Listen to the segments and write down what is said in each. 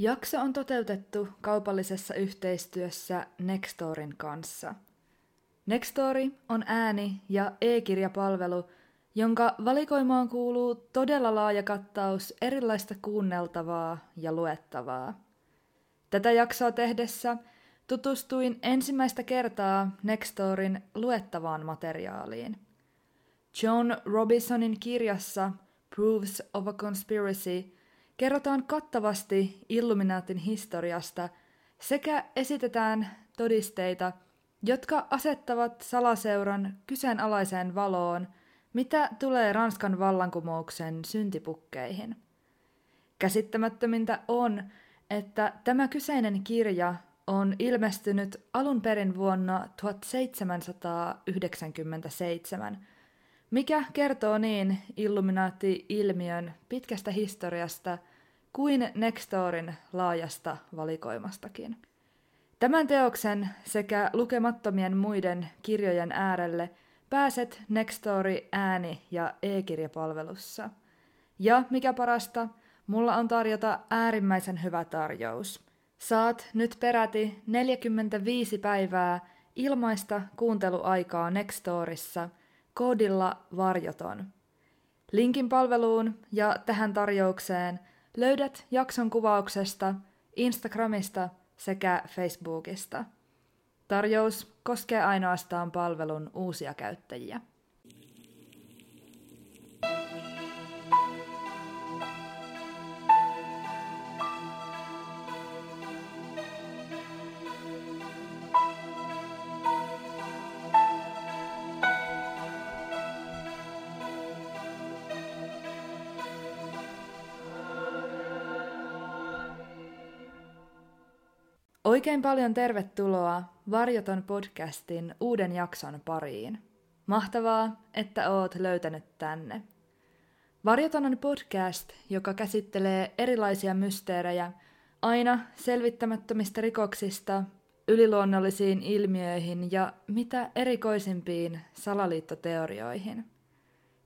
Jakso on toteutettu kaupallisessa yhteistyössä Nextorin kanssa. Nextori on ääni- ja e-kirjapalvelu, jonka valikoimaan kuuluu todella laaja kattaus erilaista kuunneltavaa ja luettavaa. Tätä jaksoa tehdessä tutustuin ensimmäistä kertaa Nextorin luettavaan materiaaliin. John Robisonin kirjassa Proofs of a Conspiracy – Kerrotaan kattavasti Illuminaatin historiasta sekä esitetään todisteita, jotka asettavat salaseuran kyseenalaiseen valoon, mitä tulee Ranskan vallankumouksen syntipukkeihin. Käsittämättömintä on, että tämä kyseinen kirja on ilmestynyt alun perin vuonna 1797, mikä kertoo niin Illuminaatti-ilmiön pitkästä historiasta – kuin Nextorin laajasta valikoimastakin. Tämän teoksen sekä lukemattomien muiden kirjojen äärelle pääset Nextori ääni- ja e-kirjapalvelussa. Ja mikä parasta, mulla on tarjota äärimmäisen hyvä tarjous. Saat nyt peräti 45 päivää ilmaista kuunteluaikaa Nextorissa koodilla varjoton. Linkin palveluun ja tähän tarjoukseen – löydät jakson kuvauksesta, Instagramista sekä Facebookista. Tarjous koskee ainoastaan palvelun uusia käyttäjiä. Oikein paljon tervetuloa Varjoton podcastin uuden jakson pariin. Mahtavaa, että oot löytänyt tänne. Varjoton on podcast, joka käsittelee erilaisia mysteerejä, aina selvittämättömistä rikoksista, yliluonnollisiin ilmiöihin ja mitä erikoisimpiin salaliittoteorioihin.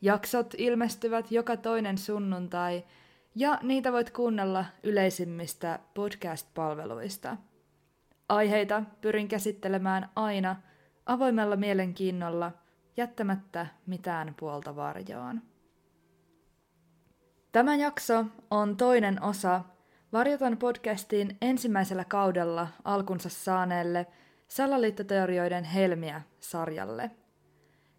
Jaksot ilmestyvät joka toinen sunnuntai, ja niitä voit kuunnella yleisimmistä podcast-palveluista – Aiheita pyrin käsittelemään aina avoimella mielenkiinnolla, jättämättä mitään puolta varjoon. Tämä jakso on toinen osa Varjoton podcastin ensimmäisellä kaudella alkunsa saaneelle Salaliittoteorioiden helmiä sarjalle.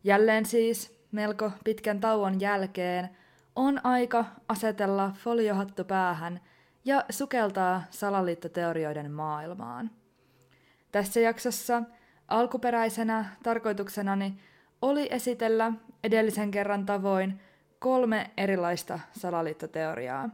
Jälleen siis melko pitkän tauon jälkeen on aika asetella foliohattu päähän ja sukeltaa salaliittoteorioiden maailmaan. Tässä jaksossa alkuperäisenä tarkoituksenani oli esitellä edellisen kerran tavoin kolme erilaista salaliittoteoriaa.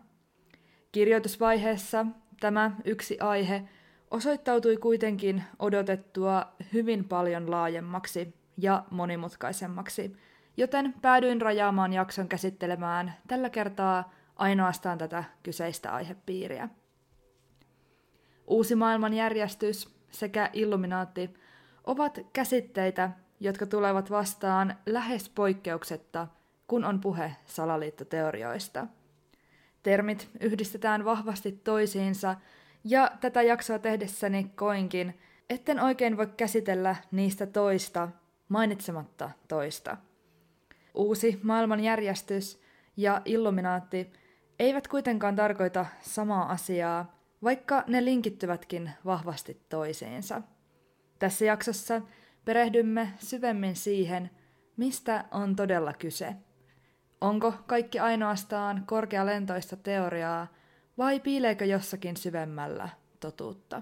Kirjoitusvaiheessa tämä yksi aihe osoittautui kuitenkin odotettua hyvin paljon laajemmaksi ja monimutkaisemmaksi, joten päädyin rajaamaan jakson käsittelemään tällä kertaa ainoastaan tätä kyseistä aihepiiriä. Uusi maailmanjärjestys sekä Illuminaatti ovat käsitteitä, jotka tulevat vastaan lähes poikkeuksetta, kun on puhe salaliittoteorioista. Termit yhdistetään vahvasti toisiinsa, ja tätä jaksoa tehdessäni koinkin, etten oikein voi käsitellä niistä toista, mainitsematta toista. Uusi maailmanjärjestys ja Illuminaatti eivät kuitenkaan tarkoita samaa asiaa, vaikka ne linkittyvätkin vahvasti toisiinsa. Tässä jaksossa perehdymme syvemmin siihen, mistä on todella kyse. Onko kaikki ainoastaan korkealentoista teoriaa vai piileekö jossakin syvemmällä totuutta?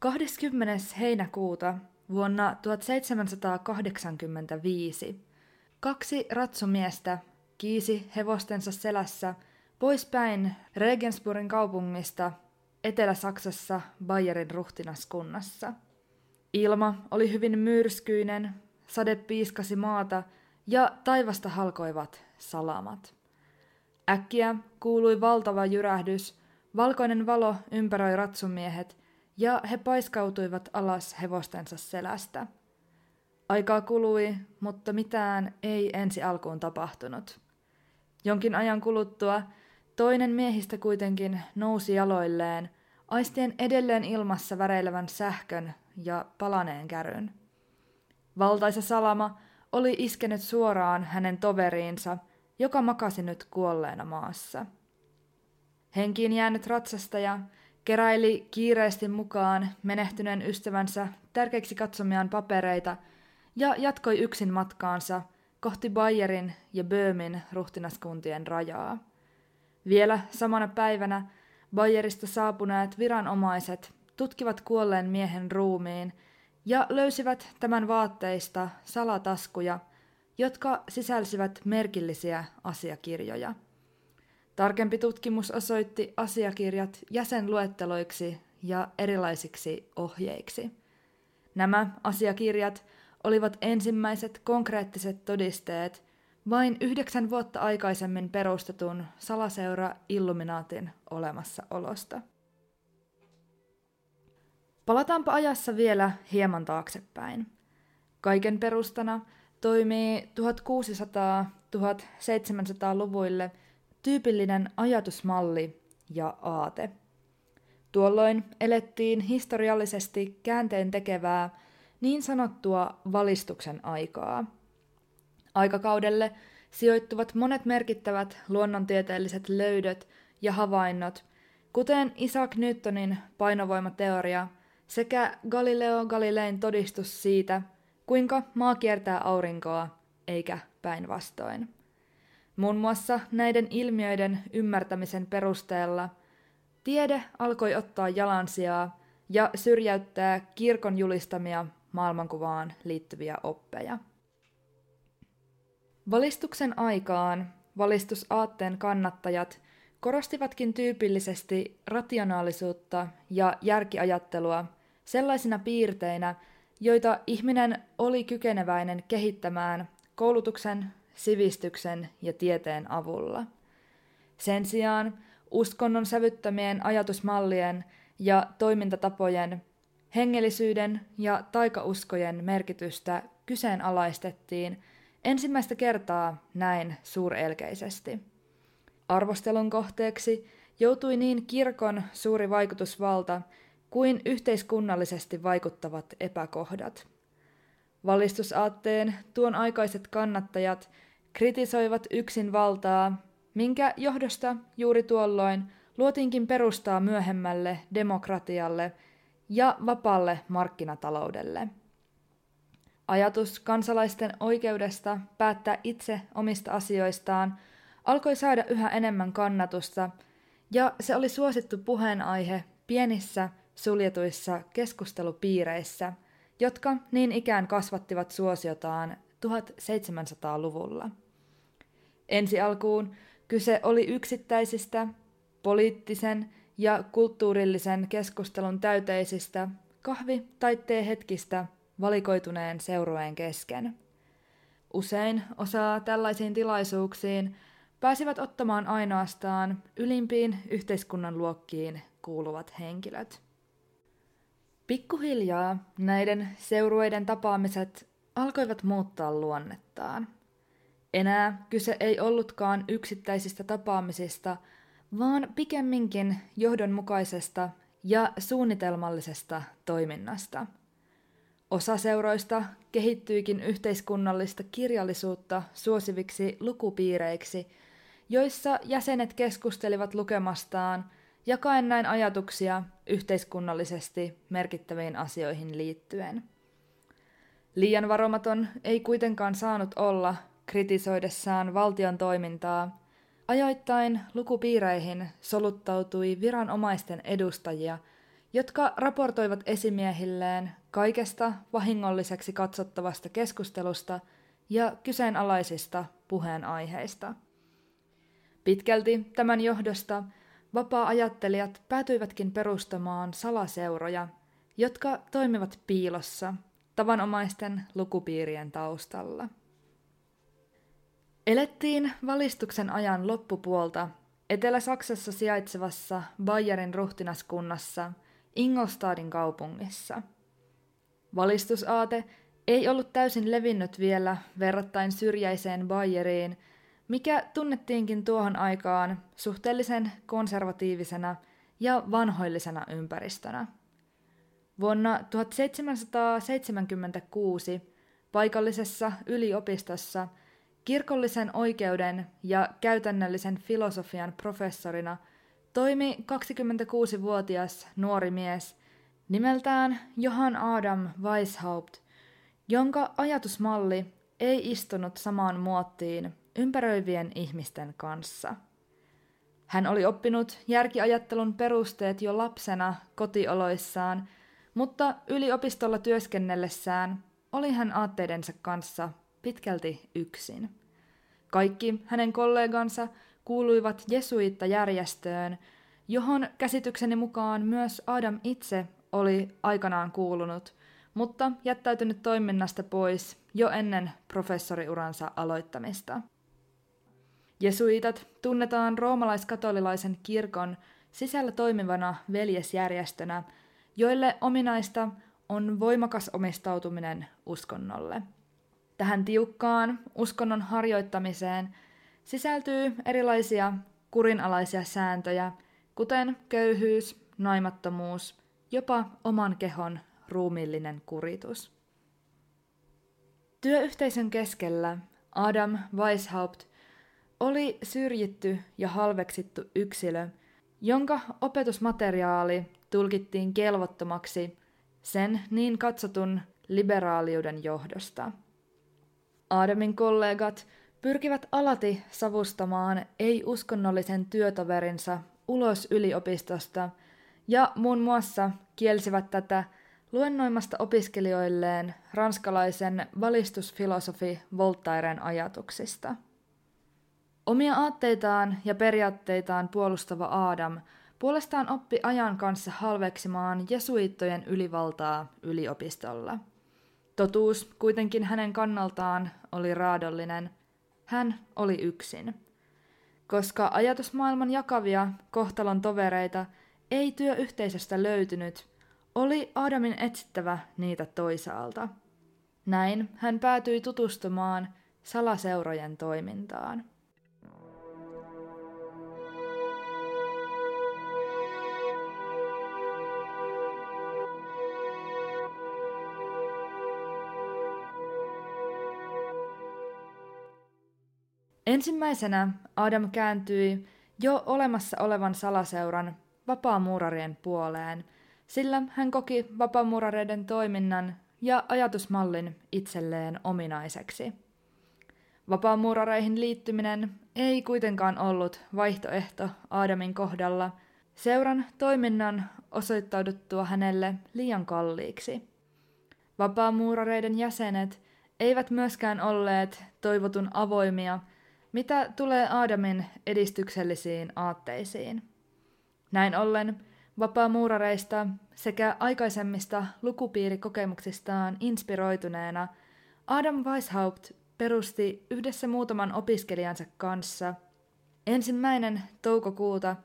20. heinäkuuta vuonna 1785 kaksi ratsumiestä kiisi hevostensa selässä poispäin Regensburgin kaupungista Etelä-Saksassa Bayerin ruhtinaskunnassa. Ilma oli hyvin myrskyinen, sade piiskasi maata ja taivasta halkoivat salamat. Äkkiä kuului valtava jyrähdys, Valkoinen valo ympäröi ratsumiehet ja he paiskautuivat alas hevostensa selästä. Aikaa kului, mutta mitään ei ensi alkuun tapahtunut. Jonkin ajan kuluttua toinen miehistä kuitenkin nousi jaloilleen, aistien edelleen ilmassa väreilevän sähkön ja palaneen käryn. Valtaisa salama oli iskenyt suoraan hänen toveriinsa, joka makasi nyt kuolleena maassa. Henkiin jäänyt ratsastaja keräili kiireesti mukaan menehtyneen ystävänsä tärkeiksi katsomiaan papereita ja jatkoi yksin matkaansa kohti Bayerin ja Böömin ruhtinaskuntien rajaa. Vielä samana päivänä Bayerista saapuneet viranomaiset tutkivat kuolleen miehen ruumiin ja löysivät tämän vaatteista salataskuja, jotka sisälsivät merkillisiä asiakirjoja. Tarkempi tutkimus osoitti asiakirjat jäsenluetteloiksi ja erilaisiksi ohjeiksi. Nämä asiakirjat olivat ensimmäiset konkreettiset todisteet vain yhdeksän vuotta aikaisemmin perustetun salaseura Illuminaatin olemassaolosta. Palataanpa ajassa vielä hieman taaksepäin. Kaiken perustana toimii 1600-1700-luvuille tyypillinen ajatusmalli ja aate. Tuolloin elettiin historiallisesti käänteen tekevää niin sanottua valistuksen aikaa. Aikakaudelle sijoittuvat monet merkittävät luonnontieteelliset löydöt ja havainnot, kuten Isaac Newtonin painovoimateoria sekä Galileo Galilein todistus siitä, kuinka maa kiertää aurinkoa eikä päinvastoin. Muun muassa näiden ilmiöiden ymmärtämisen perusteella tiede alkoi ottaa jalansijaa ja syrjäyttää kirkon julistamia maailmankuvaan liittyviä oppeja. Valistuksen aikaan valistusaatteen kannattajat korostivatkin tyypillisesti rationaalisuutta ja järkiajattelua sellaisina piirteinä, joita ihminen oli kykeneväinen kehittämään koulutuksen, sivistyksen ja tieteen avulla. Sen sijaan uskonnon sävyttämien ajatusmallien ja toimintatapojen hengellisyyden ja taikauskojen merkitystä kyseenalaistettiin ensimmäistä kertaa näin suurelkeisesti. Arvostelun kohteeksi joutui niin kirkon suuri vaikutusvalta kuin yhteiskunnallisesti vaikuttavat epäkohdat. Valistusaatteen tuon aikaiset kannattajat kritisoivat yksin valtaa, minkä johdosta juuri tuolloin luotiinkin perustaa myöhemmälle demokratialle ja vapaalle markkinataloudelle. Ajatus kansalaisten oikeudesta päättää itse omista asioistaan alkoi saada yhä enemmän kannatusta, ja se oli suosittu puheenaihe pienissä suljetuissa keskustelupiireissä, jotka niin ikään kasvattivat suosiotaan 1700-luvulla. Ensi alkuun kyse oli yksittäisistä, poliittisen ja kulttuurillisen keskustelun täyteisistä kahvi- tai teehetkistä valikoituneen seurueen kesken. Usein osaa tällaisiin tilaisuuksiin pääsivät ottamaan ainoastaan ylimpiin yhteiskunnan luokkiin kuuluvat henkilöt. Pikkuhiljaa näiden seurueiden tapaamiset alkoivat muuttaa luonnettaan. Enää kyse ei ollutkaan yksittäisistä tapaamisista, vaan pikemminkin johdonmukaisesta ja suunnitelmallisesta toiminnasta. Osa seuroista kehittyikin yhteiskunnallista kirjallisuutta suosiviksi lukupiireiksi, joissa jäsenet keskustelivat lukemastaan – jakaen näin ajatuksia yhteiskunnallisesti merkittäviin asioihin liittyen. Liian varomaton ei kuitenkaan saanut olla kritisoidessaan valtion toimintaa. Ajoittain lukupiireihin soluttautui viranomaisten edustajia, jotka raportoivat esimiehilleen kaikesta vahingolliseksi katsottavasta keskustelusta ja kyseenalaisista puheenaiheista. Pitkälti tämän johdosta – vapaa-ajattelijat päätyivätkin perustamaan salaseuroja, jotka toimivat piilossa tavanomaisten lukupiirien taustalla. Elettiin valistuksen ajan loppupuolta Etelä-Saksassa sijaitsevassa Bayerin ruhtinaskunnassa Ingolstadin kaupungissa. Valistusaate ei ollut täysin levinnyt vielä verrattain syrjäiseen Bayeriin, mikä tunnettiinkin tuohon aikaan suhteellisen konservatiivisena ja vanhoillisena ympäristönä. Vuonna 1776 paikallisessa yliopistossa kirkollisen oikeuden ja käytännöllisen filosofian professorina toimi 26-vuotias nuori mies nimeltään Johann Adam Weishaupt, jonka ajatusmalli ei istunut samaan muottiin ympäröivien ihmisten kanssa. Hän oli oppinut järkiajattelun perusteet jo lapsena kotioloissaan, mutta yliopistolla työskennellessään oli hän aatteidensa kanssa pitkälti yksin. Kaikki hänen kollegansa kuuluivat Jesuitta-järjestöön, johon käsitykseni mukaan myös Adam itse oli aikanaan kuulunut, mutta jättäytynyt toiminnasta pois jo ennen professoriuransa aloittamista. Jesuitat tunnetaan roomalaiskatolilaisen kirkon sisällä toimivana veljesjärjestönä, joille ominaista on voimakas omistautuminen uskonnolle. Tähän tiukkaan uskonnon harjoittamiseen sisältyy erilaisia kurinalaisia sääntöjä, kuten köyhyys, naimattomuus, jopa oman kehon ruumiillinen kuritus. Työyhteisön keskellä Adam Weishaupt oli syrjitty ja halveksittu yksilö, jonka opetusmateriaali tulkittiin kelvottomaksi sen niin katsotun liberaaliuden johdosta. Adamin kollegat pyrkivät alati savustamaan ei-uskonnollisen työtoverinsa ulos yliopistosta ja muun muassa kielsivät tätä luennoimasta opiskelijoilleen ranskalaisen valistusfilosofi Voltairen ajatuksista. Omia aatteitaan ja periaatteitaan puolustava Adam puolestaan oppi ajan kanssa halveksimaan jesuittojen ylivaltaa yliopistolla. Totuus kuitenkin hänen kannaltaan oli raadollinen. Hän oli yksin. Koska ajatusmaailman jakavia kohtalon tovereita ei työyhteisöstä löytynyt, oli Adamin etsittävä niitä toisaalta. Näin hän päätyi tutustumaan salaseurojen toimintaan. Ensimmäisenä Adam kääntyi jo olemassa olevan salaseuran vapaamuurarien puoleen, sillä hän koki vapaamuurareiden toiminnan ja ajatusmallin itselleen ominaiseksi. Vapaamuurareihin liittyminen ei kuitenkaan ollut vaihtoehto Adamin kohdalla seuran toiminnan osoittauduttua hänelle liian kalliiksi. Vapaamuurareiden jäsenet eivät myöskään olleet toivotun avoimia mitä tulee Aadamin edistyksellisiin aatteisiin? Näin ollen vapaamuurareista sekä aikaisemmista lukupiirikokemuksistaan inspiroituneena Adam Weishaupt perusti yhdessä muutaman opiskelijansa kanssa ensimmäinen toukokuuta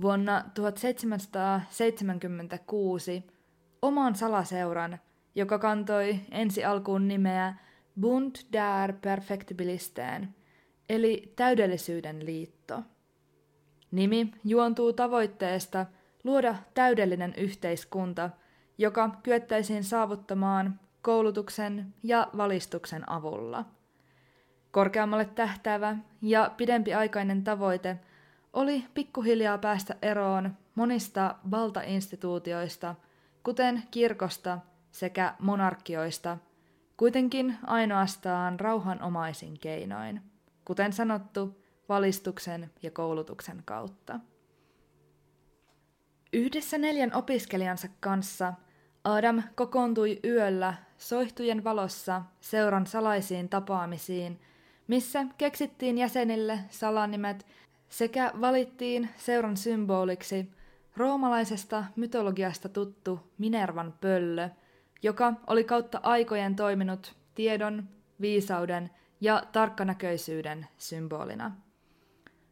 vuonna 1776 oman salaseuran, joka kantoi ensi alkuun nimeä Bund der Perfektibilisten – eli täydellisyyden liitto. Nimi juontuu tavoitteesta luoda täydellinen yhteiskunta, joka kyettäisiin saavuttamaan koulutuksen ja valistuksen avulla. Korkeammalle tähtäävä ja pidempiaikainen tavoite oli pikkuhiljaa päästä eroon monista valtainstituutioista, kuten kirkosta sekä monarkioista, kuitenkin ainoastaan rauhanomaisin keinoin kuten sanottu, valistuksen ja koulutuksen kautta. Yhdessä neljän opiskelijansa kanssa Adam kokoontui yöllä soihtujen valossa seuran salaisiin tapaamisiin, missä keksittiin jäsenille salanimet sekä valittiin seuran symboliksi roomalaisesta mytologiasta tuttu Minervan pöllö, joka oli kautta aikojen toiminut tiedon, viisauden ja tarkkanäköisyyden symbolina.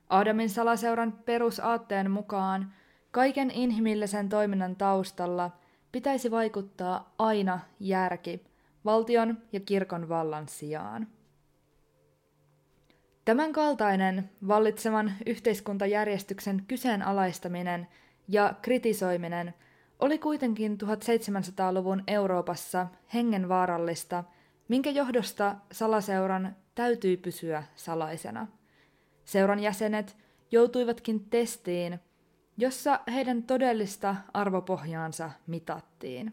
Adamin salaseuran perusaatteen mukaan kaiken inhimillisen toiminnan taustalla pitäisi vaikuttaa aina järki valtion ja kirkon vallan sijaan. Tämän kaltainen vallitsevan yhteiskuntajärjestyksen kyseenalaistaminen ja kritisoiminen oli kuitenkin 1700-luvun Euroopassa hengenvaarallista, minkä johdosta salaseuran täytyi pysyä salaisena. Seuran jäsenet joutuivatkin testiin, jossa heidän todellista arvopohjaansa mitattiin.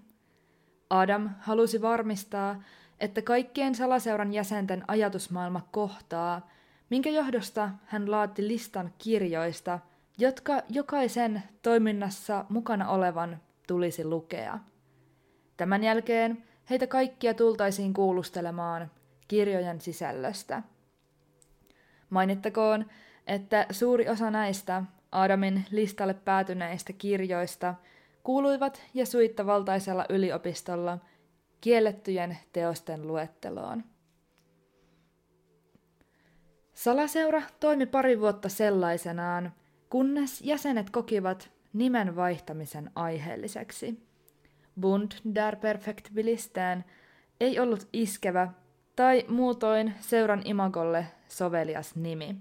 Adam halusi varmistaa, että kaikkien salaseuran jäsenten ajatusmaailma kohtaa, minkä johdosta hän laati listan kirjoista, jotka jokaisen toiminnassa mukana olevan tulisi lukea. Tämän jälkeen heitä kaikkia tultaisiin kuulustelemaan kirjojen sisällöstä. Mainittakoon, että suuri osa näistä Adamin listalle päätyneistä kirjoista kuuluivat jesuittavaltaisella yliopistolla kiellettyjen teosten luetteloon. Salaseura toimi pari vuotta sellaisenaan, kunnes jäsenet kokivat nimen vaihtamisen aiheelliseksi. Bund der Perfektbilistään ei ollut iskevä tai muutoin seuran imagolle sovelias nimi.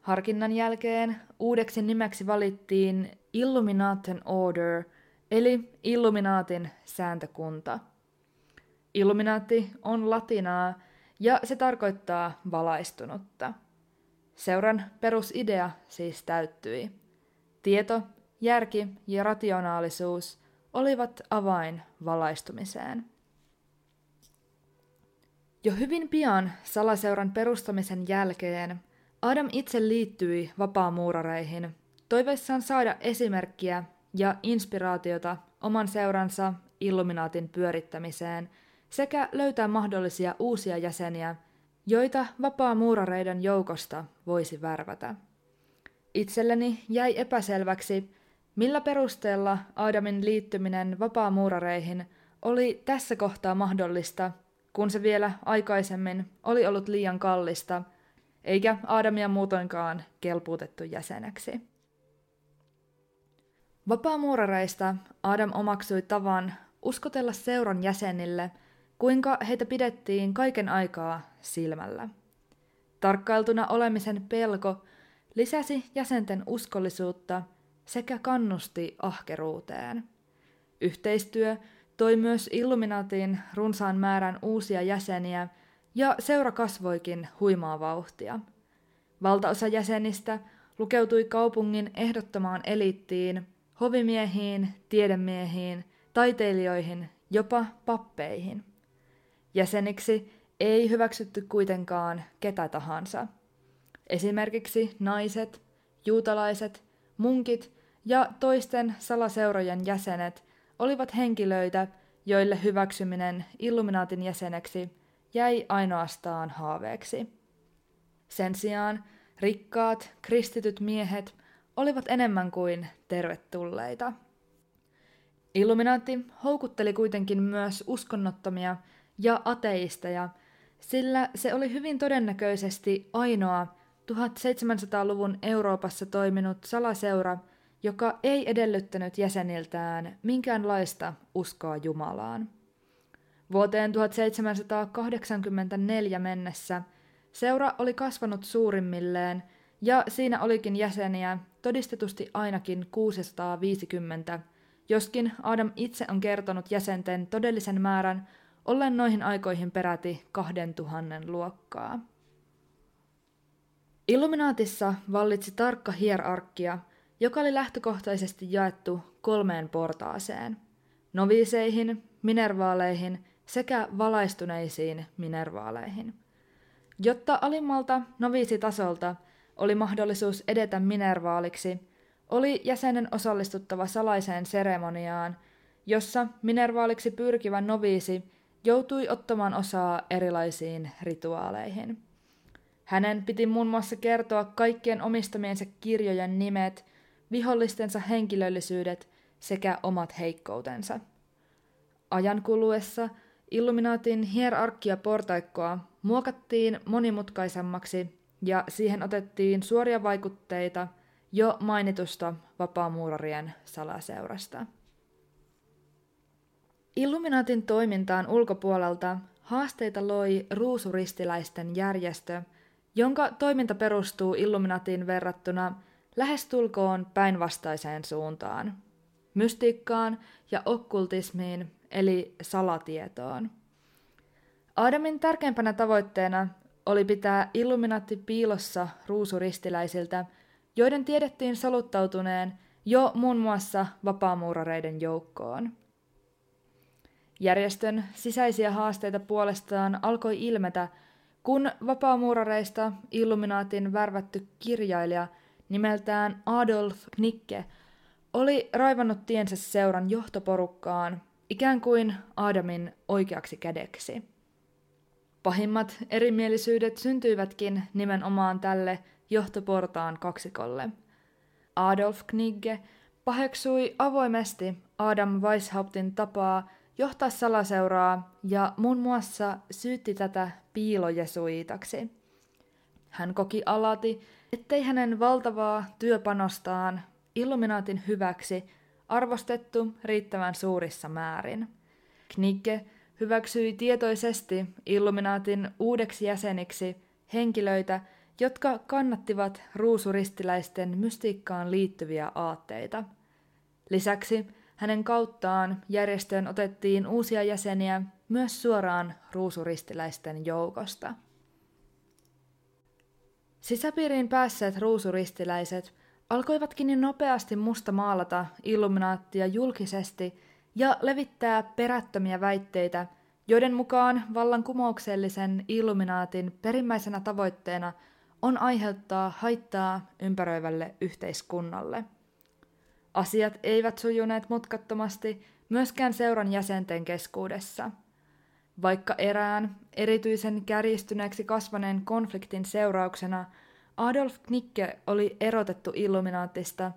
Harkinnan jälkeen uudeksi nimeksi valittiin Illuminaten Order, eli Illuminaatin sääntökunta. Illuminaatti on latinaa ja se tarkoittaa valaistunutta. Seuran perusidea siis täyttyi. Tieto, järki ja rationaalisuus olivat avain valaistumiseen. Jo hyvin pian salaseuran perustamisen jälkeen Adam itse liittyi vapaamuurareihin, toiveissaan saada esimerkkiä ja inspiraatiota oman seuransa Illuminaatin pyörittämiseen sekä löytää mahdollisia uusia jäseniä, joita vapaamuurareiden joukosta voisi värvätä. Itselleni jäi epäselväksi, millä perusteella Adamin liittyminen vapaamuurareihin oli tässä kohtaa mahdollista, kun se vielä aikaisemmin oli ollut liian kallista – eikä Adamia muutoinkaan kelpuutettu jäseneksi. Vapaamuurareista Adam omaksui tavan uskotella seuran jäsenille, kuinka heitä pidettiin kaiken aikaa silmällä. Tarkkailtuna olemisen pelko lisäsi jäsenten uskollisuutta sekä kannusti ahkeruuteen. Yhteistyö toi myös Illuminatin runsaan määrän uusia jäseniä – ja seura kasvoikin huimaa vauhtia. Valtaosa jäsenistä lukeutui kaupungin ehdottomaan eliittiin, hovimiehiin, tiedemiehiin, taiteilijoihin, jopa pappeihin. Jäseniksi ei hyväksytty kuitenkaan ketä tahansa. Esimerkiksi naiset, juutalaiset, munkit ja toisten salaseurojen jäsenet olivat henkilöitä, joille hyväksyminen Illuminaatin jäseneksi jäi ainoastaan haaveeksi. Sen sijaan rikkaat, kristityt miehet olivat enemmän kuin tervetulleita. Illuminaatti houkutteli kuitenkin myös uskonnottomia ja ateisteja, sillä se oli hyvin todennäköisesti ainoa 1700-luvun Euroopassa toiminut salaseura, joka ei edellyttänyt jäseniltään minkäänlaista uskoa Jumalaan. Vuoteen 1784 mennessä seura oli kasvanut suurimmilleen ja siinä olikin jäseniä todistetusti ainakin 650, joskin Adam itse on kertonut jäsenten todellisen määrän ollen noihin aikoihin peräti 2000 luokkaa. Illuminaatissa vallitsi tarkka hierarkia, joka oli lähtökohtaisesti jaettu kolmeen portaaseen. Noviiseihin, minervaaleihin sekä valaistuneisiin minervaaleihin. Jotta alimmalta noviisitasolta oli mahdollisuus edetä minervaaliksi, oli jäsenen osallistuttava salaiseen seremoniaan, jossa minervaaliksi pyrkivä noviisi joutui ottamaan osaa erilaisiin rituaaleihin. Hänen piti muun muassa kertoa kaikkien omistamiensa kirjojen nimet, vihollistensa henkilöllisyydet sekä omat heikkoutensa. Ajan kuluessa Illuminaatin hierarkia portaikkoa muokattiin monimutkaisemmaksi ja siihen otettiin suoria vaikutteita jo mainitusta vapaamuurarien salaseurasta. Illuminaatin toimintaan ulkopuolelta haasteita loi ruusuristiläisten järjestö, jonka toiminta perustuu Illuminatiin verrattuna lähestulkoon päinvastaiseen suuntaan, mystiikkaan ja okkultismiin eli salatietoon. Adamin tärkeimpänä tavoitteena oli pitää Illuminati piilossa ruusuristiläisiltä, joiden tiedettiin soluttautuneen jo muun muassa vapaamuurareiden joukkoon. Järjestön sisäisiä haasteita puolestaan alkoi ilmetä, kun vapaamuurareista Illuminaatin värvätty kirjailija nimeltään Adolf Knicke oli raivannut tiensä seuran johtoporukkaan ikään kuin Adamin oikeaksi kädeksi. Pahimmat erimielisyydet syntyivätkin nimenomaan tälle johtoportaan kaksikolle. Adolf Knigge paheksui avoimesti Adam Weishauptin tapaa johtaa salaseuraa ja muun muassa syytti tätä piilojesuitaksi. Hän koki alati, ettei hänen valtavaa työpanostaan Illuminaatin hyväksi arvostettu riittävän suurissa määrin. Knigge hyväksyi tietoisesti Illuminaatin uudeksi jäseniksi henkilöitä, jotka kannattivat ruusuristiläisten mystiikkaan liittyviä aatteita. Lisäksi hänen kauttaan järjestöön otettiin uusia jäseniä myös suoraan ruusuristiläisten joukosta. Sisäpiiriin päässeet ruusuristiläiset alkoivatkin niin nopeasti musta maalata Illuminaattia julkisesti ja levittää perättömiä väitteitä, joiden mukaan vallankumouksellisen Illuminaatin perimmäisenä tavoitteena on aiheuttaa haittaa ympäröivälle yhteiskunnalle – Asiat eivät sujuneet mutkattomasti myöskään seuran jäsenten keskuudessa. Vaikka erään erityisen kärjistyneeksi kasvaneen konfliktin seurauksena Adolf Knicke oli erotettu Illuminaatista,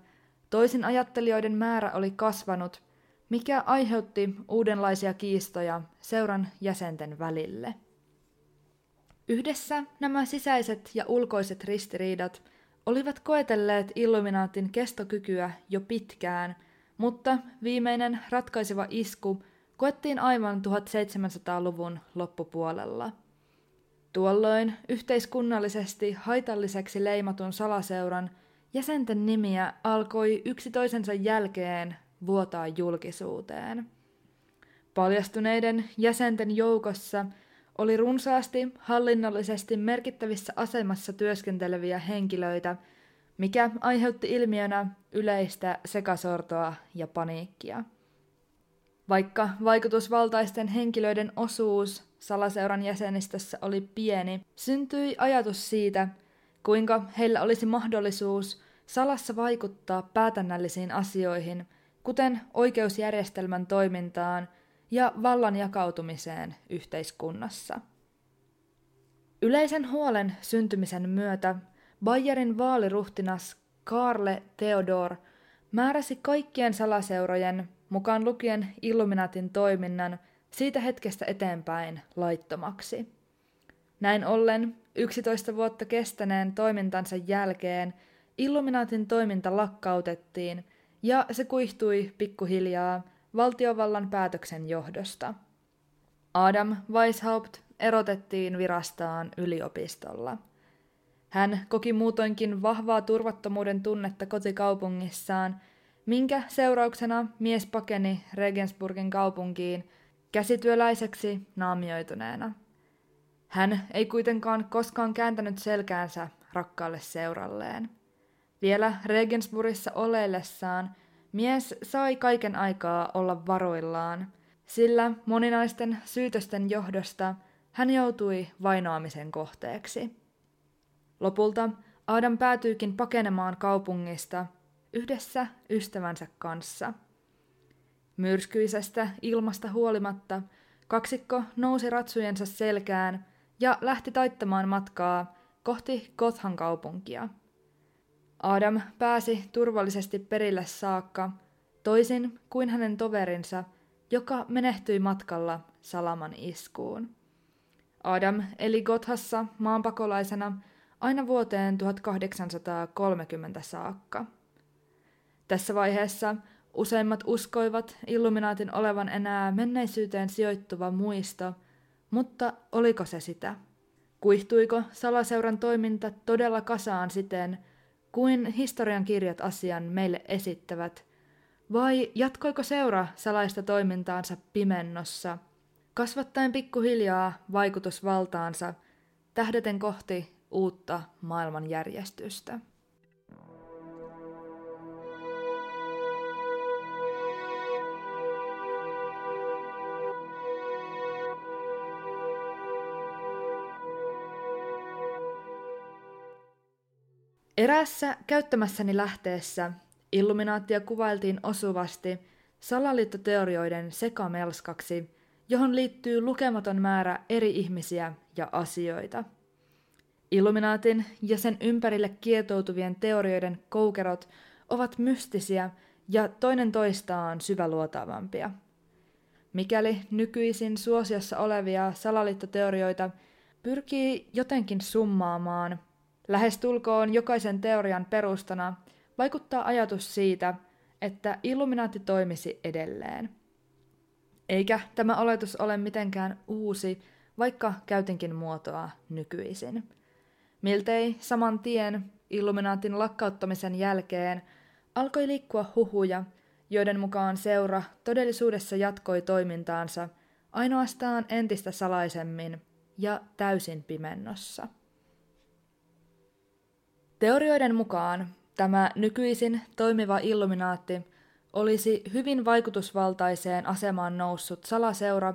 toisin ajattelijoiden määrä oli kasvanut, mikä aiheutti uudenlaisia kiistoja seuran jäsenten välille. Yhdessä nämä sisäiset ja ulkoiset ristiriidat – olivat koetelleet Illuminaatin kestokykyä jo pitkään, mutta viimeinen ratkaiseva isku koettiin aivan 1700-luvun loppupuolella. Tuolloin yhteiskunnallisesti haitalliseksi leimatun salaseuran jäsenten nimiä alkoi yksi toisensa jälkeen vuotaa julkisuuteen. Paljastuneiden jäsenten joukossa oli runsaasti hallinnollisesti merkittävissä asemassa työskenteleviä henkilöitä, mikä aiheutti ilmiönä yleistä sekasortoa ja paniikkia. Vaikka vaikutusvaltaisten henkilöiden osuus salaseuran jäsenistössä oli pieni, syntyi ajatus siitä, kuinka heillä olisi mahdollisuus salassa vaikuttaa päätännällisiin asioihin, kuten oikeusjärjestelmän toimintaan ja vallan jakautumiseen yhteiskunnassa. Yleisen huolen syntymisen myötä Bayerin vaaliruhtinas Karle Theodor määräsi kaikkien salaseurojen, mukaan lukien Illuminatin toiminnan, siitä hetkestä eteenpäin laittomaksi. Näin ollen 11 vuotta kestäneen toimintansa jälkeen Illuminatin toiminta lakkautettiin ja se kuihtui pikkuhiljaa valtiovallan päätöksen johdosta. Adam Weishaupt erotettiin virastaan yliopistolla. Hän koki muutoinkin vahvaa turvattomuuden tunnetta kotikaupungissaan, minkä seurauksena mies pakeni Regensburgin kaupunkiin käsityöläiseksi naamioituneena. Hän ei kuitenkaan koskaan kääntänyt selkäänsä rakkaalle seuralleen. Vielä Regensburgissa oleillessaan – Mies sai kaiken aikaa olla varoillaan, sillä moninaisten syytösten johdosta hän joutui vainoamisen kohteeksi. Lopulta Adam päätyykin pakenemaan kaupungista yhdessä ystävänsä kanssa. Myrskyisestä ilmasta huolimatta kaksikko nousi ratsujensa selkään ja lähti taittamaan matkaa kohti Gothan kaupunkia. Adam pääsi turvallisesti perille saakka, toisin kuin hänen toverinsa, joka menehtyi matkalla Salaman iskuun. Adam eli Gothassa maanpakolaisena aina vuoteen 1830 saakka. Tässä vaiheessa useimmat uskoivat Illuminaatin olevan enää menneisyyteen sijoittuva muisto, mutta oliko se sitä? Kuihtuiko salaseuran toiminta todella kasaan siten, kuin historian kirjat asian meille esittävät, vai jatkoiko seura salaista toimintaansa pimennossa, kasvattaen pikkuhiljaa vaikutusvaltaansa, tähdeten kohti uutta maailmanjärjestystä? Eräässä käyttämässäni lähteessä Illuminaattia kuvailtiin osuvasti salaliittoteorioiden sekamelskaksi, johon liittyy lukematon määrä eri ihmisiä ja asioita. Illuminaatin ja sen ympärille kietoutuvien teorioiden koukerot ovat mystisiä ja toinen toistaan syväluotaavampia. Mikäli nykyisin suosiossa olevia salaliittoteorioita pyrkii jotenkin summaamaan, lähestulkoon jokaisen teorian perustana vaikuttaa ajatus siitä, että Illuminaatti toimisi edelleen. Eikä tämä oletus ole mitenkään uusi, vaikka käytinkin muotoa nykyisin. Miltei saman tien Illuminaatin lakkauttamisen jälkeen alkoi liikkua huhuja, joiden mukaan seura todellisuudessa jatkoi toimintaansa ainoastaan entistä salaisemmin ja täysin pimennossa. Teorioiden mukaan tämä nykyisin toimiva illuminaatti olisi hyvin vaikutusvaltaiseen asemaan noussut salaseura,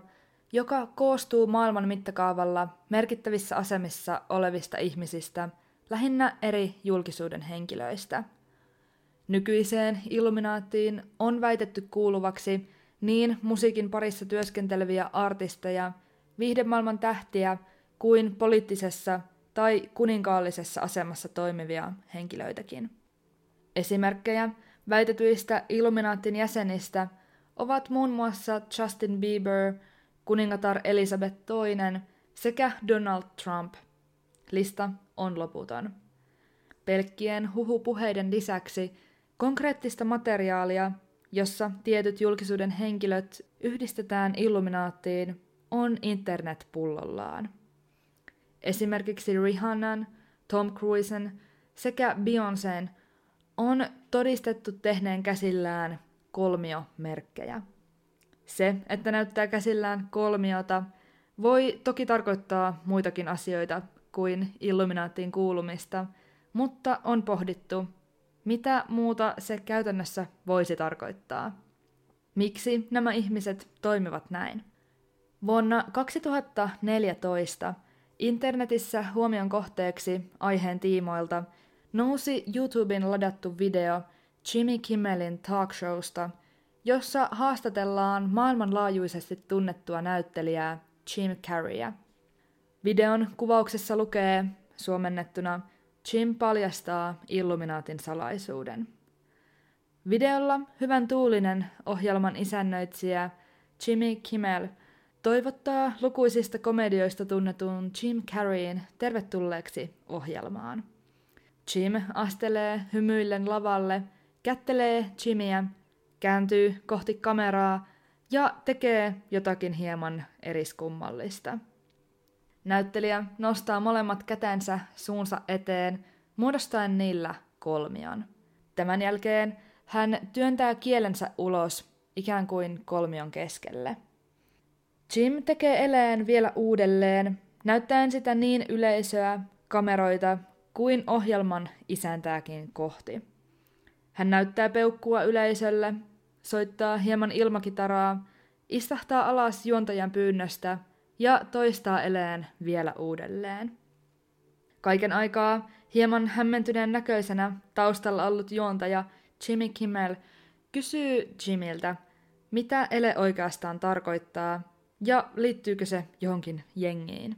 joka koostuu maailman mittakaavalla merkittävissä asemissa olevista ihmisistä, lähinnä eri julkisuuden henkilöistä. Nykyiseen illuminaattiin on väitetty kuuluvaksi niin musiikin parissa työskenteleviä artisteja, viihdemaailman tähtiä kuin poliittisessa tai kuninkaallisessa asemassa toimivia henkilöitäkin. Esimerkkejä väitetyistä Illuminaattin jäsenistä ovat muun muassa Justin Bieber, kuningatar Elisabeth II sekä Donald Trump. Lista on loputon. Pelkkien huhupuheiden lisäksi konkreettista materiaalia, jossa tietyt julkisuuden henkilöt yhdistetään Illuminaattiin, on internet pullollaan. Esimerkiksi Rihannan, Tom Cruisen sekä Beyoncé'n on todistettu tehneen käsillään kolmiomerkkejä. Se, että näyttää käsillään kolmiota, voi toki tarkoittaa muitakin asioita kuin Illuminaattiin kuulumista, mutta on pohdittu, mitä muuta se käytännössä voisi tarkoittaa. Miksi nämä ihmiset toimivat näin? Vuonna 2014 Internetissä huomion kohteeksi aiheen tiimoilta nousi YouTuben ladattu video Jimmy Kimmelin talk showsta, jossa haastatellaan maailmanlaajuisesti tunnettua näyttelijää Jim Carreya. Videon kuvauksessa lukee suomennettuna Jim paljastaa Illuminaatin salaisuuden. Videolla hyvän tuulinen ohjelman isännöitsijä Jimmy Kimmel – toivottaa lukuisista komedioista tunnetun Jim Carreyin tervetulleeksi ohjelmaan. Jim astelee hymyillen lavalle, kättelee Jimiä, kääntyy kohti kameraa ja tekee jotakin hieman eriskummallista. Näyttelijä nostaa molemmat kätensä suunsa eteen, muodostaen niillä kolmion. Tämän jälkeen hän työntää kielensä ulos, ikään kuin kolmion keskelle – Jim tekee eleen vielä uudelleen, näyttäen sitä niin yleisöä, kameroita kuin ohjelman isäntääkin kohti. Hän näyttää peukkua yleisölle, soittaa hieman ilmakitaraa, istahtaa alas juontajan pyynnöstä ja toistaa eleen vielä uudelleen. Kaiken aikaa hieman hämmentyneen näköisenä taustalla ollut juontaja Jimmy Kimmel kysyy Jimiltä, mitä ele oikeastaan tarkoittaa ja liittyykö se johonkin jengiin.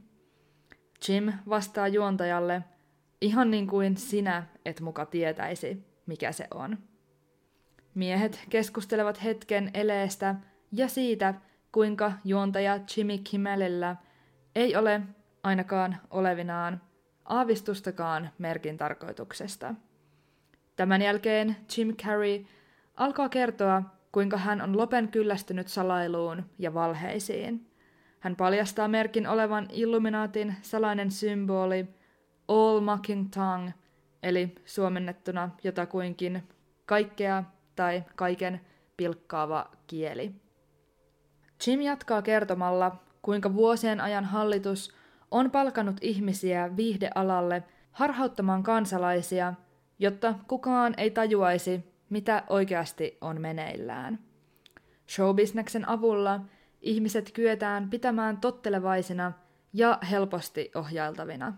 Jim vastaa juontajalle, ihan niin kuin sinä et muka tietäisi, mikä se on. Miehet keskustelevat hetken eleestä ja siitä, kuinka juontaja Jimmy Kimmelillä ei ole ainakaan olevinaan aavistustakaan merkin tarkoituksesta. Tämän jälkeen Jim Carrey alkaa kertoa, kuinka hän on lopen kyllästynyt salailuun ja valheisiin. Hän paljastaa merkin olevan Illuminaatin salainen symboli All Mocking Tongue, eli suomennettuna jotakuinkin kaikkea tai kaiken pilkkaava kieli. Jim jatkaa kertomalla, kuinka vuosien ajan hallitus on palkanut ihmisiä viihdealalle harhauttamaan kansalaisia, jotta kukaan ei tajuaisi, mitä oikeasti on meneillään. Showbisneksen avulla ihmiset kyetään pitämään tottelevaisina ja helposti ohjailtavina.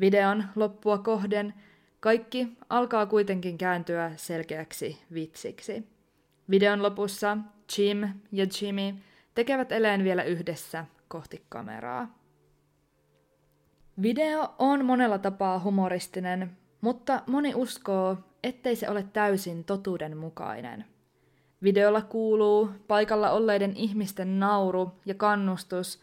Videon loppua kohden kaikki alkaa kuitenkin kääntyä selkeäksi vitsiksi. Videon lopussa Jim ja Jimmy tekevät eleen vielä yhdessä kohti kameraa. Video on monella tapaa humoristinen, mutta moni uskoo, ettei se ole täysin totuudenmukainen. Videolla kuuluu paikalla olleiden ihmisten nauru ja kannustus,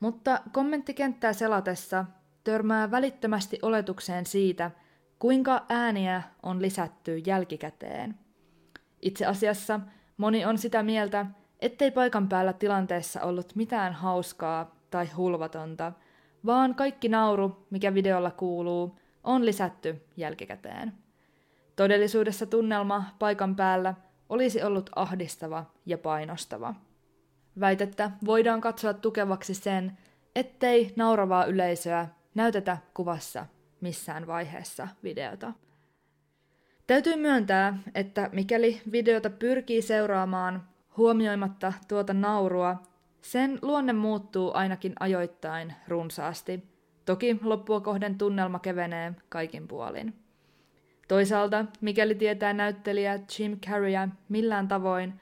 mutta kommenttikenttää selatessa törmää välittömästi oletukseen siitä, kuinka ääniä on lisätty jälkikäteen. Itse asiassa moni on sitä mieltä, ettei paikan päällä tilanteessa ollut mitään hauskaa tai hulvatonta, vaan kaikki nauru, mikä videolla kuuluu, on lisätty jälkikäteen. Todellisuudessa tunnelma paikan päällä olisi ollut ahdistava ja painostava. Väitettä voidaan katsoa tukevaksi sen, ettei nauravaa yleisöä näytetä kuvassa missään vaiheessa videota. Täytyy myöntää, että mikäli videota pyrkii seuraamaan huomioimatta tuota naurua, sen luonne muuttuu ainakin ajoittain runsaasti. Toki loppua kohden tunnelma kevenee kaikin puolin. Toisaalta, mikäli tietää näyttelijä Jim Carreyä millään tavoin,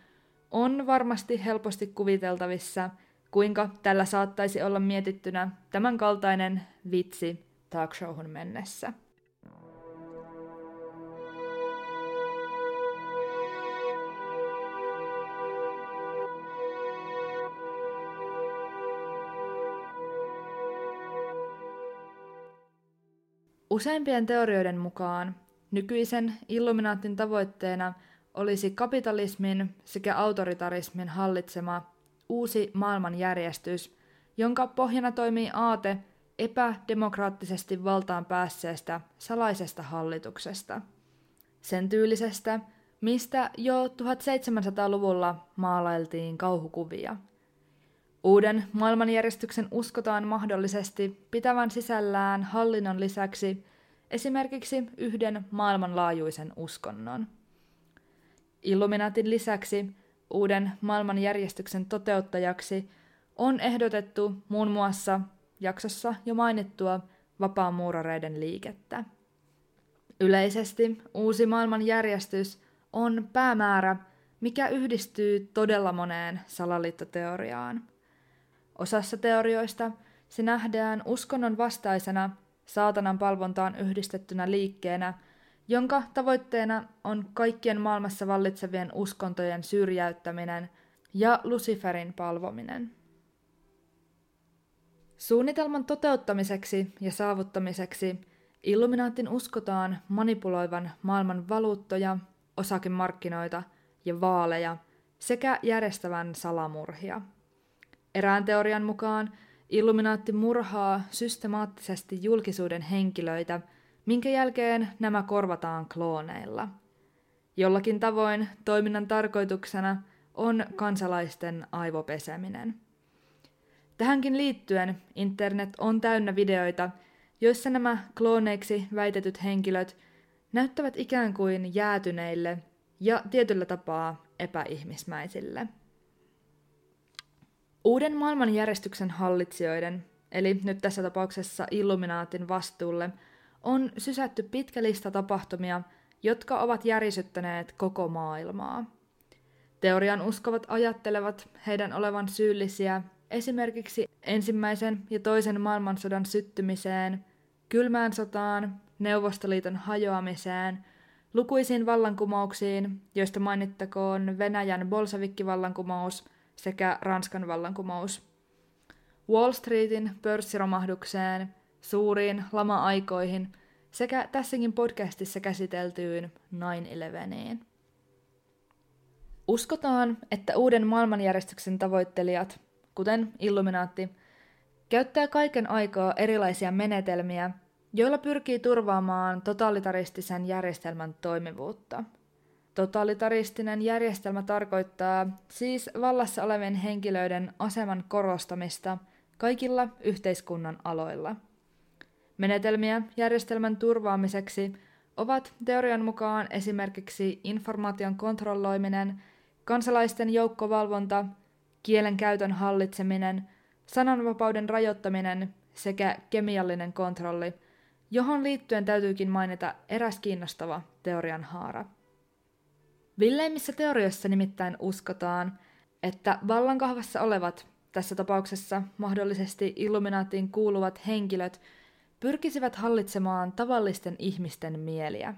on varmasti helposti kuviteltavissa, kuinka tällä saattaisi olla mietittynä tämän kaltainen vitsi talkshowhun mennessä. Useimpien teorioiden mukaan nykyisen Illuminaatin tavoitteena olisi kapitalismin sekä autoritarismin hallitsema uusi maailmanjärjestys, jonka pohjana toimii aate epädemokraattisesti valtaan päässeestä salaisesta hallituksesta. Sen tyylisestä, mistä jo 1700-luvulla maalailtiin kauhukuvia. Uuden maailmanjärjestyksen uskotaan mahdollisesti pitävän sisällään hallinnon lisäksi esimerkiksi yhden maailmanlaajuisen uskonnon. Illuminatin lisäksi uuden maailmanjärjestyksen toteuttajaksi on ehdotettu muun muassa jaksossa jo mainittua vapaamuurareiden liikettä. Yleisesti uusi maailmanjärjestys on päämäärä, mikä yhdistyy todella moneen salaliittoteoriaan. Osassa teorioista se nähdään uskonnon vastaisena saatanan palvontaan yhdistettynä liikkeenä, jonka tavoitteena on kaikkien maailmassa vallitsevien uskontojen syrjäyttäminen ja Luciferin palvominen. Suunnitelman toteuttamiseksi ja saavuttamiseksi Illuminaatin uskotaan manipuloivan maailman valuuttoja, osakemarkkinoita ja vaaleja sekä järjestävän salamurhia. Erään teorian mukaan Illuminaatti murhaa systemaattisesti julkisuuden henkilöitä, minkä jälkeen nämä korvataan klooneilla. Jollakin tavoin toiminnan tarkoituksena on kansalaisten aivopeseminen. Tähänkin liittyen internet on täynnä videoita, joissa nämä klooneiksi väitetyt henkilöt näyttävät ikään kuin jäätyneille ja tietyllä tapaa epäihmismäisille. Uuden maailmanjärjestyksen hallitsijoiden, eli nyt tässä tapauksessa Illuminaatin vastuulle, on sysätty pitkä lista tapahtumia, jotka ovat järisyttäneet koko maailmaa. Teorian uskovat ajattelevat heidän olevan syyllisiä esimerkiksi ensimmäisen ja toisen maailmansodan syttymiseen, kylmään sotaan, Neuvostoliiton hajoamiseen, lukuisiin vallankumouksiin, joista mainittakoon Venäjän bolsavikkivallankumous sekä Ranskan vallankumous, Wall Streetin pörssiromahdukseen suuriin lama-aikoihin sekä tässäkin podcastissa käsiteltyyn 9-11. Uskotaan, että uuden maailmanjärjestyksen tavoittelijat, kuten Illuminaatti, käyttää kaiken aikaa erilaisia menetelmiä, joilla pyrkii turvaamaan totalitaristisen järjestelmän toimivuutta. Totalitaristinen järjestelmä tarkoittaa siis vallassa olevien henkilöiden aseman korostamista kaikilla yhteiskunnan aloilla. Menetelmiä järjestelmän turvaamiseksi ovat teorian mukaan esimerkiksi informaation kontrolloiminen, kansalaisten joukkovalvonta, kielen käytön hallitseminen, sananvapauden rajoittaminen sekä kemiallinen kontrolli – johon liittyen täytyykin mainita eräs kiinnostava teorian haara. Villeimmissä teorioissa nimittäin uskotaan, että vallankahvassa olevat, tässä tapauksessa mahdollisesti Illuminaattiin kuuluvat henkilöt, pyrkisivät hallitsemaan tavallisten ihmisten mieliä.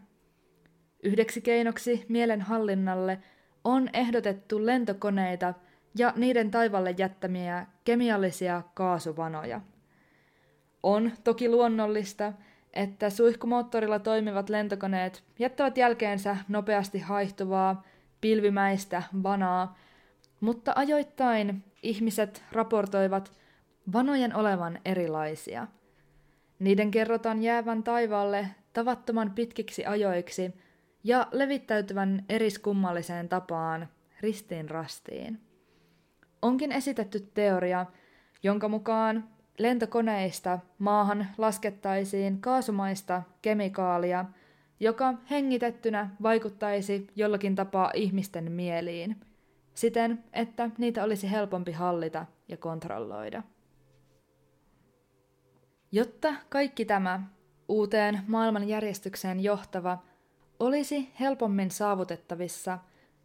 Yhdeksi keinoksi mielen hallinnalle on ehdotettu lentokoneita ja niiden taivalle jättämiä kemiallisia kaasuvanoja. On toki luonnollista, että suihkumoottorilla toimivat lentokoneet jättävät jälkeensä nopeasti haihtuvaa, pilvimäistä vanaa, mutta ajoittain ihmiset raportoivat vanojen olevan erilaisia. Niiden kerrotaan jäävän taivaalle tavattoman pitkiksi ajoiksi ja levittäytyvän eriskummalliseen tapaan ristiin rastiin. Onkin esitetty teoria, jonka mukaan lentokoneista maahan laskettaisiin kaasumaista kemikaalia, joka hengitettynä vaikuttaisi jollakin tapaa ihmisten mieliin, siten että niitä olisi helpompi hallita ja kontrolloida. Jotta kaikki tämä uuteen maailmanjärjestykseen johtava olisi helpommin saavutettavissa,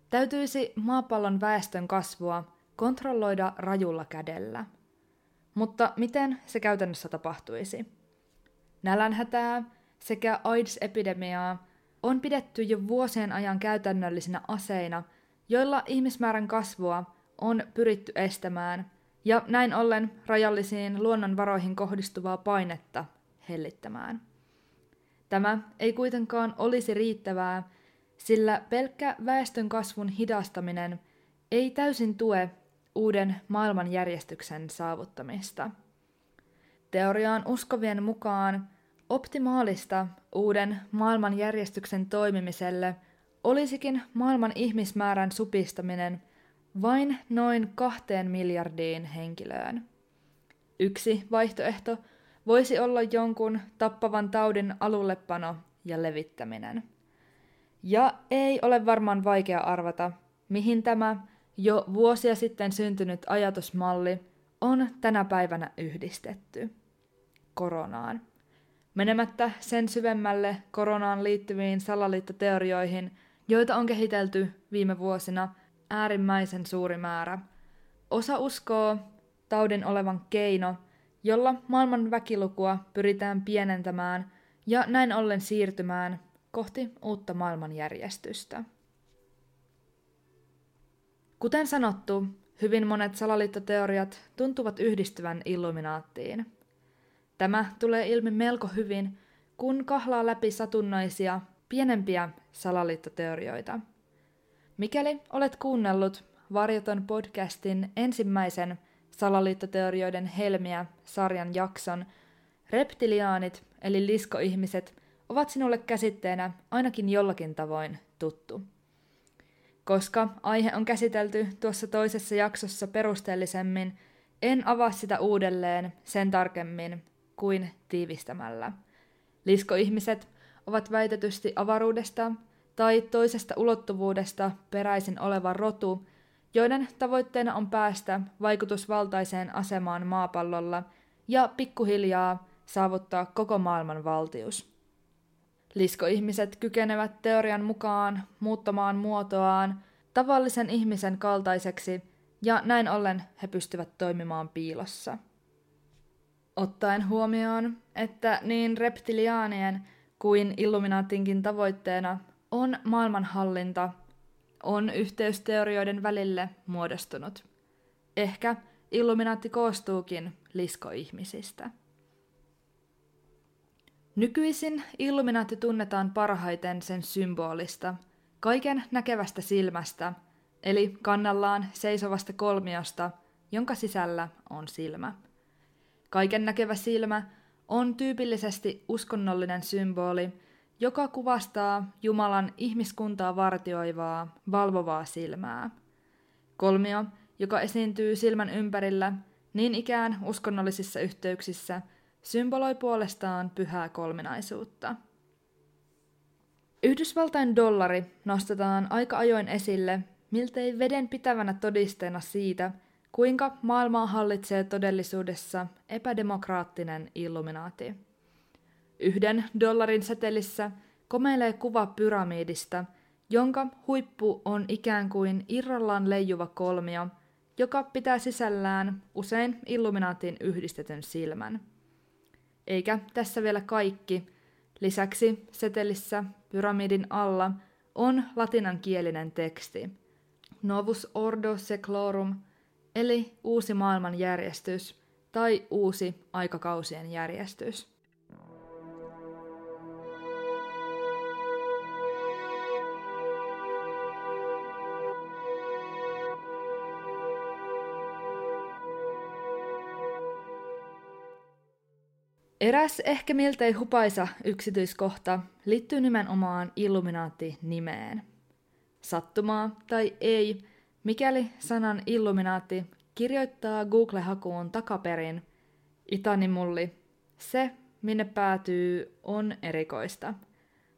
täytyisi maapallon väestön kasvua kontrolloida rajulla kädellä – mutta miten se käytännössä tapahtuisi? Nälänhätää sekä AIDS-epidemiaa on pidetty jo vuosien ajan käytännöllisinä aseina, joilla ihmismäärän kasvua on pyritty estämään ja näin ollen rajallisiin luonnonvaroihin kohdistuvaa painetta hellittämään. Tämä ei kuitenkaan olisi riittävää, sillä pelkkä väestön kasvun hidastaminen ei täysin tue uuden maailmanjärjestyksen saavuttamista. Teoriaan uskovien mukaan optimaalista uuden maailmanjärjestyksen toimimiselle olisikin maailman ihmismäärän supistaminen vain noin kahteen miljardiin henkilöön. Yksi vaihtoehto voisi olla jonkun tappavan taudin alullepano ja levittäminen. Ja ei ole varmaan vaikea arvata, mihin tämä jo vuosia sitten syntynyt ajatusmalli on tänä päivänä yhdistetty koronaan. Menemättä sen syvemmälle koronaan liittyviin salaliittoteorioihin, joita on kehitelty viime vuosina äärimmäisen suuri määrä. Osa uskoo taudin olevan keino, jolla maailman väkilukua pyritään pienentämään ja näin ollen siirtymään kohti uutta maailmanjärjestystä. Kuten sanottu, hyvin monet salaliittoteoriat tuntuvat yhdistyvän Illuminaattiin. Tämä tulee ilmi melko hyvin, kun kahlaa läpi satunnaisia, pienempiä salaliittoteorioita. Mikäli olet kuunnellut Varjoton podcastin ensimmäisen salaliittoteorioiden helmiä sarjan jakson, reptiliaanit eli liskoihmiset ovat sinulle käsitteenä ainakin jollakin tavoin tuttu. Koska aihe on käsitelty tuossa toisessa jaksossa perusteellisemmin, en avaa sitä uudelleen sen tarkemmin kuin tiivistämällä. Liskoihmiset ovat väitetysti avaruudesta tai toisesta ulottuvuudesta peräisin oleva rotu, joiden tavoitteena on päästä vaikutusvaltaiseen asemaan maapallolla ja pikkuhiljaa saavuttaa koko maailman valtius. Liskoihmiset kykenevät teorian mukaan muuttamaan muotoaan tavallisen ihmisen kaltaiseksi ja näin ollen he pystyvät toimimaan piilossa. Ottaen huomioon, että niin reptiliaanien kuin Illuminaatinkin tavoitteena on maailmanhallinta, on yhteysteorioiden välille muodostunut. Ehkä Illuminaatti koostuukin liskoihmisistä. Nykyisin Illuminaati tunnetaan parhaiten sen symbolista, kaiken näkevästä silmästä, eli kannallaan seisovasta kolmiosta, jonka sisällä on silmä. Kaiken näkevä silmä on tyypillisesti uskonnollinen symboli, joka kuvastaa Jumalan ihmiskuntaa vartioivaa, valvovaa silmää. Kolmio, joka esiintyy silmän ympärillä, niin ikään uskonnollisissa yhteyksissä, symboloi puolestaan pyhää kolminaisuutta. Yhdysvaltain dollari nostetaan aika ajoin esille miltei veden pitävänä todisteena siitä, kuinka maailmaa hallitsee todellisuudessa epädemokraattinen illuminaati. Yhden dollarin setelissä komeilee kuva pyramidista, jonka huippu on ikään kuin irrallaan leijuva kolmio, joka pitää sisällään usein illuminaatin yhdistetyn silmän. Eikä tässä vielä kaikki. Lisäksi setelissä pyramidin alla on latinankielinen teksti. Novus Ordo Seclorum, eli uusi maailmanjärjestys tai uusi aikakausien järjestys. Eräs ehkä miltei hupaisa yksityiskohta liittyy nimenomaan Illuminaatti-nimeen. Sattumaa tai ei, mikäli sanan Illuminaatti kirjoittaa Google-hakuun takaperin, Itanimulli, se, minne päätyy, on erikoista.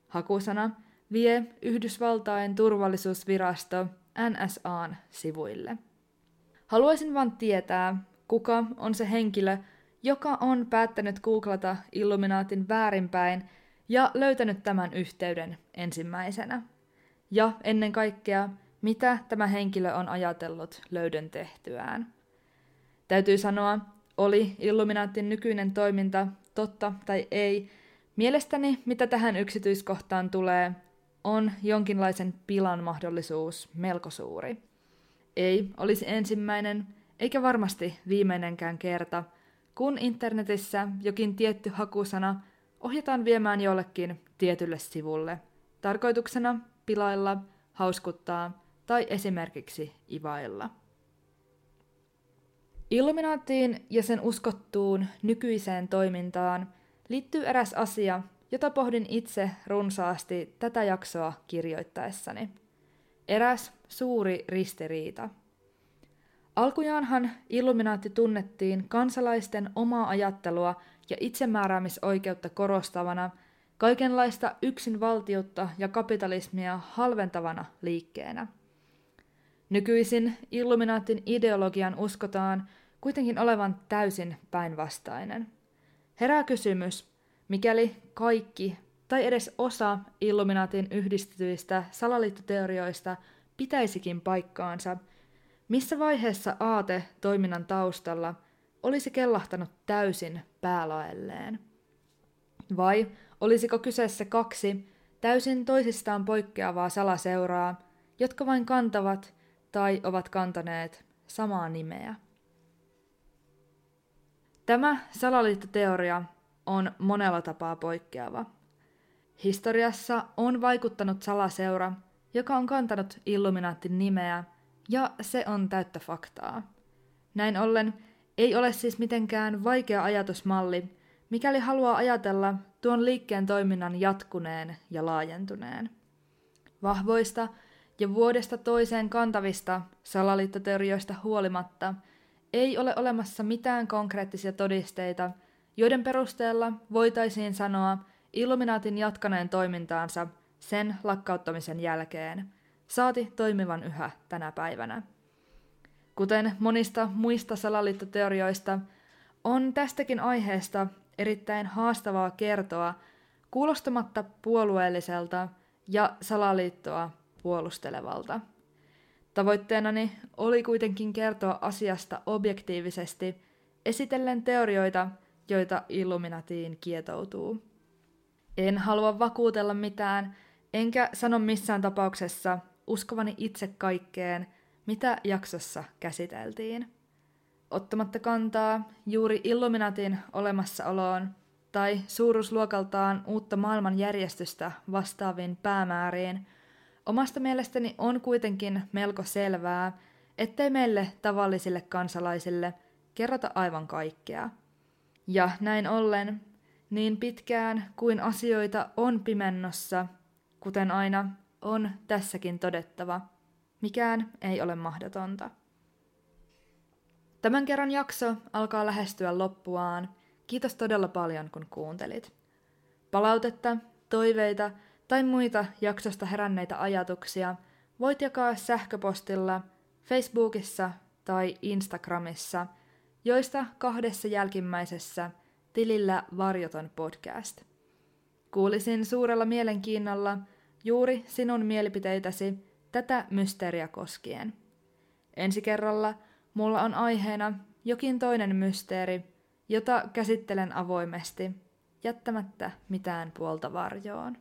Hakusana vie Yhdysvaltain turvallisuusvirasto NSAn sivuille. Haluaisin vain tietää, kuka on se henkilö, joka on päättänyt googlata Illuminaatin väärinpäin ja löytänyt tämän yhteyden ensimmäisenä. Ja ennen kaikkea, mitä tämä henkilö on ajatellut löydön tehtyään. Täytyy sanoa, oli Illuminaatin nykyinen toiminta totta tai ei, mielestäni mitä tähän yksityiskohtaan tulee, on jonkinlaisen pilan mahdollisuus melko suuri. Ei olisi ensimmäinen, eikä varmasti viimeinenkään kerta – kun internetissä jokin tietty hakusana ohjataan viemään jollekin tietylle sivulle, tarkoituksena pilailla, hauskuttaa tai esimerkiksi ivailla. Illuminaattiin ja sen uskottuun nykyiseen toimintaan liittyy eräs asia, jota pohdin itse runsaasti tätä jaksoa kirjoittaessani. Eräs suuri ristiriita – Alkujaanhan Illuminaatti tunnettiin kansalaisten omaa ajattelua ja itsemääräämisoikeutta korostavana, kaikenlaista yksinvaltiutta ja kapitalismia halventavana liikkeenä. Nykyisin Illuminaatin ideologian uskotaan kuitenkin olevan täysin päinvastainen. Herää kysymys, mikäli kaikki tai edes osa Illuminaatin yhdistetyistä salaliittoteorioista pitäisikin paikkaansa – missä vaiheessa aate toiminnan taustalla olisi kellahtanut täysin päälaelleen? Vai olisiko kyseessä kaksi täysin toisistaan poikkeavaa salaseuraa, jotka vain kantavat tai ovat kantaneet samaa nimeä? Tämä salaliittoteoria on monella tapaa poikkeava. Historiassa on vaikuttanut salaseura, joka on kantanut Illuminaattin nimeä – ja se on täyttä faktaa. Näin ollen ei ole siis mitenkään vaikea ajatusmalli, mikäli haluaa ajatella tuon liikkeen toiminnan jatkuneen ja laajentuneen. Vahvoista ja vuodesta toiseen kantavista salaliittoteorioista huolimatta ei ole olemassa mitään konkreettisia todisteita, joiden perusteella voitaisiin sanoa Illuminaatin jatkaneen toimintaansa sen lakkauttamisen jälkeen – saati toimivan yhä tänä päivänä. Kuten monista muista salaliittoteorioista, on tästäkin aiheesta erittäin haastavaa kertoa kuulostamatta puolueelliselta ja salaliittoa puolustelevalta. Tavoitteenani oli kuitenkin kertoa asiasta objektiivisesti, esitellen teorioita, joita Illuminatiin kietoutuu. En halua vakuutella mitään, enkä sano missään tapauksessa, uskovani itse kaikkeen, mitä jaksossa käsiteltiin. Ottamatta kantaa juuri Illuminatin olemassaoloon, tai suuruusluokaltaan uutta maailmanjärjestystä vastaaviin päämääriin, omasta mielestäni on kuitenkin melko selvää, ettei meille tavallisille kansalaisille kerrota aivan kaikkea. Ja näin ollen, niin pitkään kuin asioita on pimennossa, kuten aina on tässäkin todettava, mikään ei ole mahdotonta. Tämän kerran jakso alkaa lähestyä loppuaan. Kiitos todella paljon, kun kuuntelit. Palautetta, toiveita tai muita jaksosta heränneitä ajatuksia voit jakaa sähköpostilla, Facebookissa tai Instagramissa, joista kahdessa jälkimmäisessä tilillä Varjoton podcast. Kuulisin suurella mielenkiinnolla juuri sinun mielipiteitäsi tätä mysteeriä koskien. Ensi kerralla – Mulla on aiheena jokin toinen mysteeri, jota käsittelen avoimesti, jättämättä mitään puolta varjoon.